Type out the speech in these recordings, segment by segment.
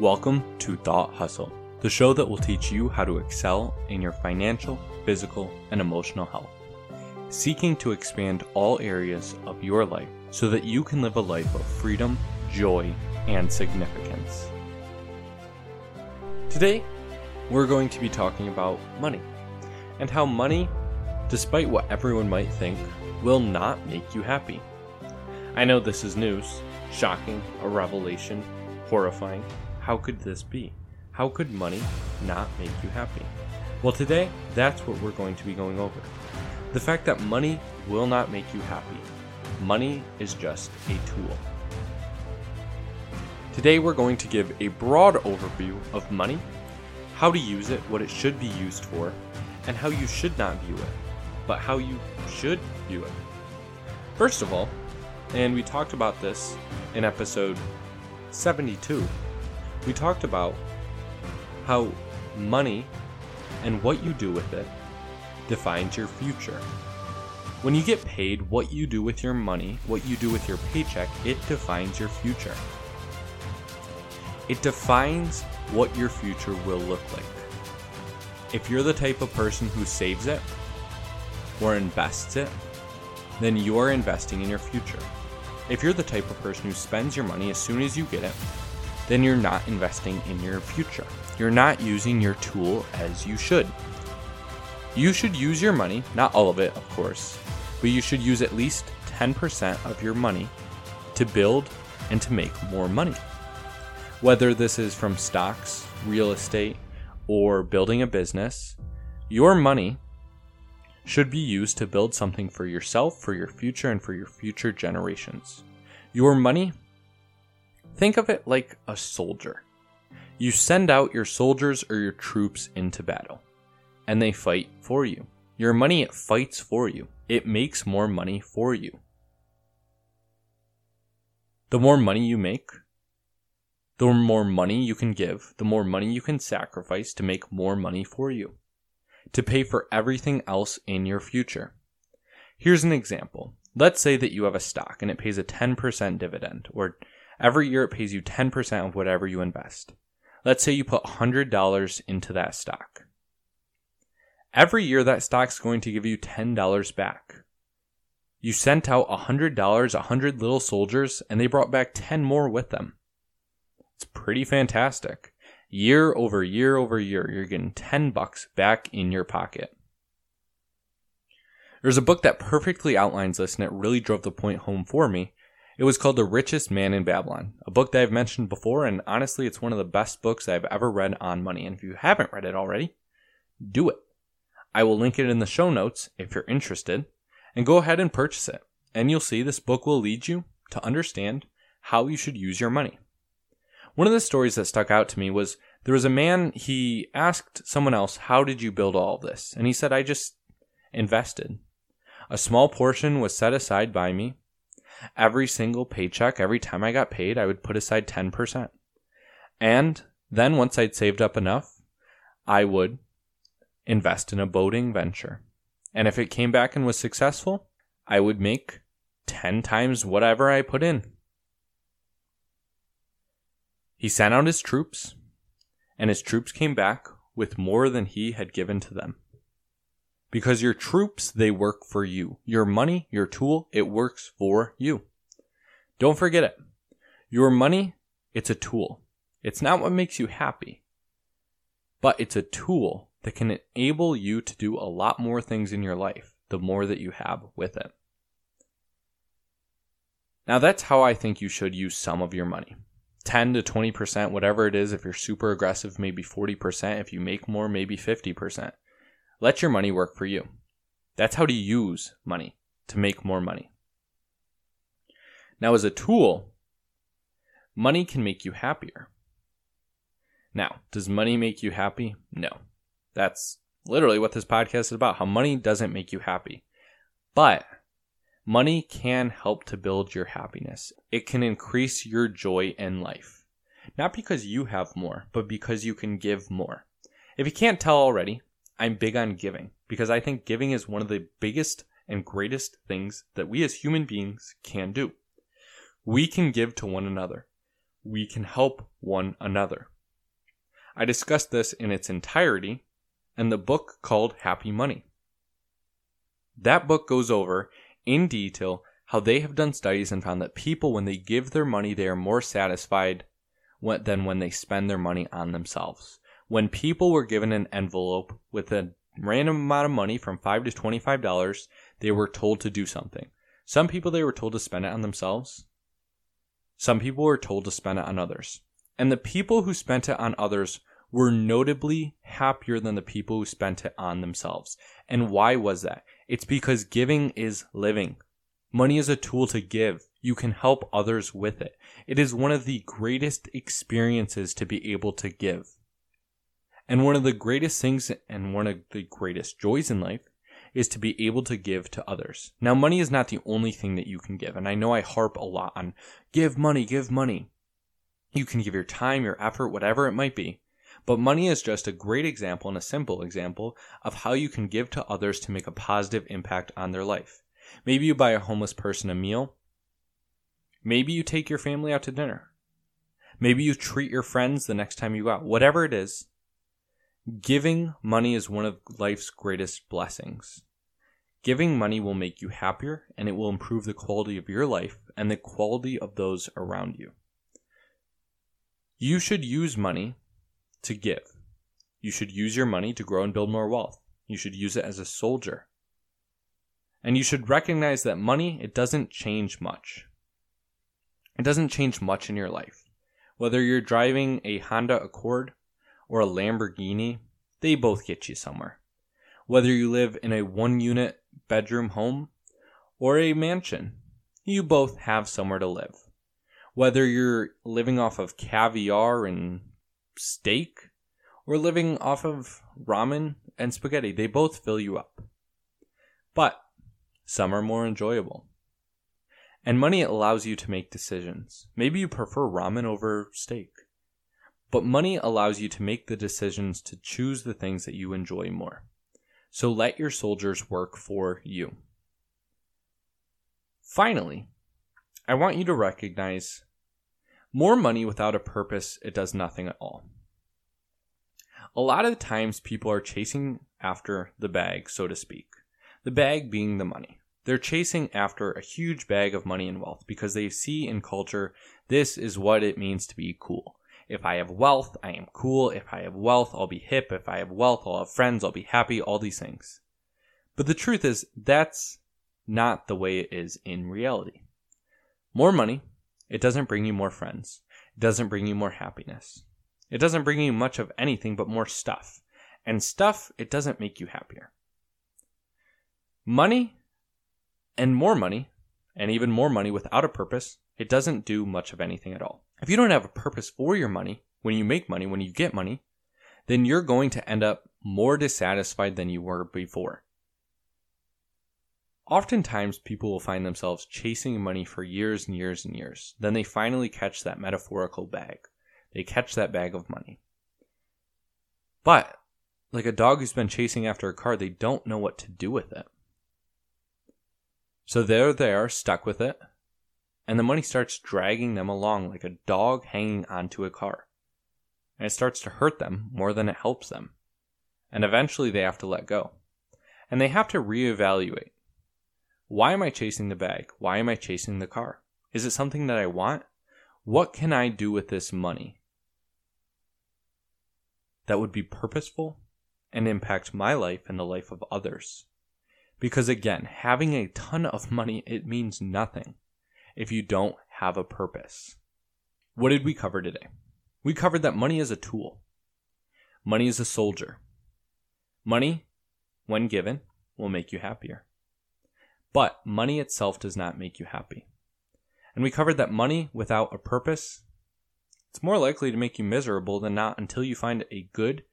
Welcome to Thought Hustle, the show that will teach you how to excel in your financial, physical, and emotional health, seeking to expand all areas of your life so that you can live a life of freedom, joy, and significance. Today, we're going to be talking about money and how money, despite what everyone might think, will not make you happy. I know this is news, shocking, a revelation, horrifying. How could this be? How could money not make you happy? Well, today, that's what we're going to be going over. The fact that money will not make you happy. Money is just a tool. Today, we're going to give a broad overview of money, how to use it, what it should be used for, and how you should not view it, but how you should view it. First of all, and we talked about this in episode 72 we talked about how money and what you do with it defines your future. When you get paid, what you do with your money, what you do with your paycheck, it defines your future. It defines what your future will look like. If you're the type of person who saves it or invests it, then you're investing in your future. If you're the type of person who spends your money as soon as you get it, then you're not investing in your future. You're not using your tool as you should. You should use your money, not all of it, of course, but you should use at least 10% of your money to build and to make more money. Whether this is from stocks, real estate, or building a business, your money should be used to build something for yourself, for your future, and for your future generations. Your money Think of it like a soldier. You send out your soldiers or your troops into battle, and they fight for you. Your money, it fights for you. It makes more money for you. The more money you make, the more money you can give, the more money you can sacrifice to make more money for you, to pay for everything else in your future. Here's an example. Let's say that you have a stock and it pays a 10% dividend, or Every year it pays you 10% of whatever you invest. Let's say you put $100 into that stock. Every year that stock's going to give you $10 back. You sent out $100, 100 little soldiers, and they brought back 10 more with them. It's pretty fantastic. Year over year over year, you're getting 10 bucks back in your pocket. There's a book that perfectly outlines this, and it really drove the point home for me. It was called The Richest Man in Babylon, a book that I've mentioned before, and honestly, it's one of the best books I've ever read on money. And if you haven't read it already, do it. I will link it in the show notes if you're interested, and go ahead and purchase it. And you'll see this book will lead you to understand how you should use your money. One of the stories that stuck out to me was there was a man, he asked someone else, How did you build all of this? And he said, I just invested. A small portion was set aside by me every single paycheck, every time I got paid, I would put aside 10%. And then once I'd saved up enough, I would invest in a boating venture. And if it came back and was successful, I would make 10 times whatever I put in. He sent out his troops, and his troops came back with more than he had given to them. Because your troops, they work for you. Your money, your tool, it works for you. Don't forget it. Your money, it's a tool. It's not what makes you happy, but it's a tool that can enable you to do a lot more things in your life the more that you have with it. Now, that's how I think you should use some of your money 10 to 20%, whatever it is. If you're super aggressive, maybe 40%. If you make more, maybe 50%. Let your money work for you. That's how to use money to make more money. Now, as a tool, money can make you happier. Now, does money make you happy? No. That's literally what this podcast is about how money doesn't make you happy. But money can help to build your happiness, it can increase your joy in life. Not because you have more, but because you can give more. If you can't tell already, I'm big on giving because I think giving is one of the biggest and greatest things that we as human beings can do. We can give to one another. we can help one another. I discussed this in its entirety in the book called Happy Money. That book goes over in detail how they have done studies and found that people, when they give their money, they are more satisfied than when they spend their money on themselves. When people were given an envelope with a random amount of money from five to twenty-five dollars, they were told to do something. Some people they were told to spend it on themselves. Some people were told to spend it on others. And the people who spent it on others were notably happier than the people who spent it on themselves. And why was that? It's because giving is living. Money is a tool to give. You can help others with it. It is one of the greatest experiences to be able to give. And one of the greatest things and one of the greatest joys in life is to be able to give to others. Now, money is not the only thing that you can give. And I know I harp a lot on give money, give money. You can give your time, your effort, whatever it might be. But money is just a great example and a simple example of how you can give to others to make a positive impact on their life. Maybe you buy a homeless person a meal. Maybe you take your family out to dinner. Maybe you treat your friends the next time you go out. Whatever it is, giving money is one of life's greatest blessings. Giving money will make you happier and it will improve the quality of your life and the quality of those around you. You should use money to give. You should use your money to grow and build more wealth. You should use it as a soldier. And you should recognize that money, it doesn't change much. It doesn't change much in your life. Whether you're driving a Honda Accord or a Lamborghini, they both get you somewhere. Whether you live in a one unit bedroom home or a mansion, you both have somewhere to live. Whether you're living off of caviar and steak or living off of ramen and spaghetti, they both fill you up. But some are more enjoyable. And money allows you to make decisions. Maybe you prefer ramen over steak. But money allows you to make the decisions to choose the things that you enjoy more. So let your soldiers work for you. Finally, I want you to recognize more money without a purpose, it does nothing at all. A lot of the times people are chasing after the bag, so to speak. The bag being the money. They're chasing after a huge bag of money and wealth because they see in culture this is what it means to be cool. If I have wealth, I am cool. If I have wealth, I'll be hip. If I have wealth, I'll have friends. I'll be happy. All these things. But the truth is, that's not the way it is in reality. More money, it doesn't bring you more friends. It doesn't bring you more happiness. It doesn't bring you much of anything but more stuff. And stuff, it doesn't make you happier. Money and more money, and even more money without a purpose, it doesn't do much of anything at all. If you don't have a purpose for your money, when you make money, when you get money, then you're going to end up more dissatisfied than you were before. Oftentimes, people will find themselves chasing money for years and years and years. Then they finally catch that metaphorical bag. They catch that bag of money. But, like a dog who's been chasing after a car, they don't know what to do with it. So there they are, stuck with it, and the money starts dragging them along like a dog hanging onto a car. And it starts to hurt them more than it helps them. And eventually they have to let go. And they have to reevaluate. Why am I chasing the bag? Why am I chasing the car? Is it something that I want? What can I do with this money that would be purposeful and impact my life and the life of others? Because again, having a ton of money, it means nothing if you don't have a purpose. What did we cover today? We covered that money is a tool. Money is a soldier. Money, when given, will make you happier. But money itself does not make you happy. And we covered that money without a purpose, it's more likely to make you miserable than not until you find a good,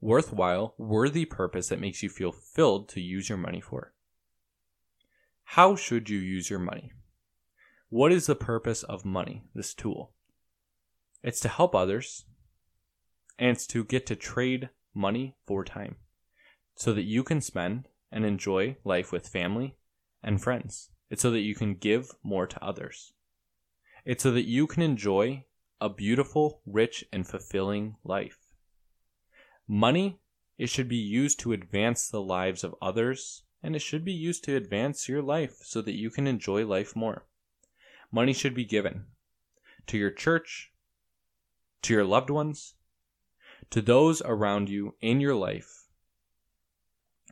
worthwhile, worthy purpose that makes you feel filled to use your money for. How should you use your money? What is the purpose of money, this tool? It's to help others, and it's to get to trade money for time so that you can spend and enjoy life with family and friends. It's so that you can give more to others. It's so that you can enjoy a beautiful, rich, and fulfilling life. Money, it should be used to advance the lives of others, and it should be used to advance your life so that you can enjoy life more. Money should be given to your church, to your loved ones, to those around you in your life.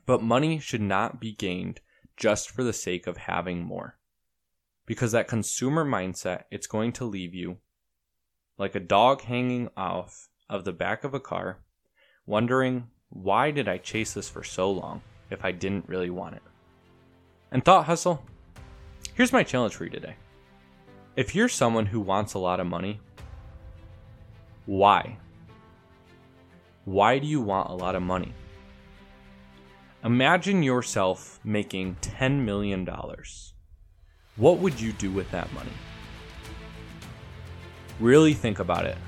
But money should not be gained just for the sake of having more. Because that consumer mindset, it's going to leave you like a dog hanging off of the back of a car, wondering, why did I chase this for so long if I didn't really want it? And Thought Hustle, here's my challenge for you today. If you're someone who wants a lot of money, why? Why do you want a lot of money? Imagine yourself making $10 million. What would you do with that money? Really think about it.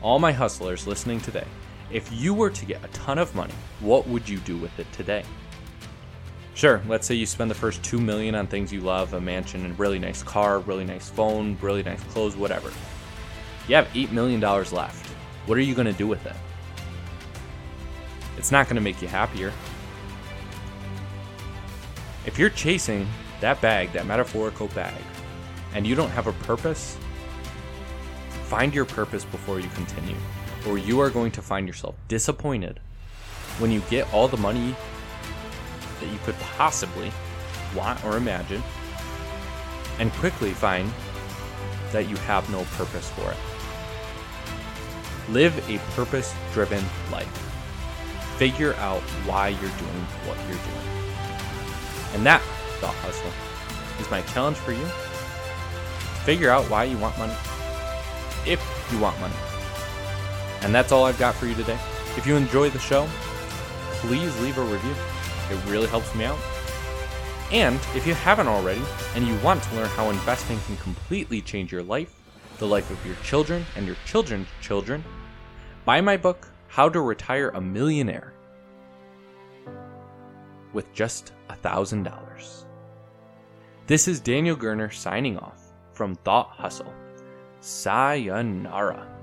All my hustlers listening today, if you were to get a ton of money, what would you do with it today? Sure, let's say you spend the first 2 million on things you love, a mansion, a really nice car, really nice phone, really nice clothes, whatever. You have 8 million dollars left. What are you going to do with it? It's not going to make you happier. If you're chasing that bag, that metaphorical bag, and you don't have a purpose, find your purpose before you continue, or you are going to find yourself disappointed when you get all the money that you could possibly want or imagine, and quickly find that you have no purpose for it. Live a purpose driven life figure out why you're doing what you're doing. And that, thought hustle, is my challenge for you. Figure out why you want money, if you want money. And that's all I've got for you today. If you enjoy the show, please leave a review. It really helps me out. And if you haven't already, and you want to learn how investing can completely change your life, the life of your children and your children's children, buy my book, how to Retire a Millionaire with just a $1,000. This is Daniel Gerner signing off from Thought Hustle. Sayonara.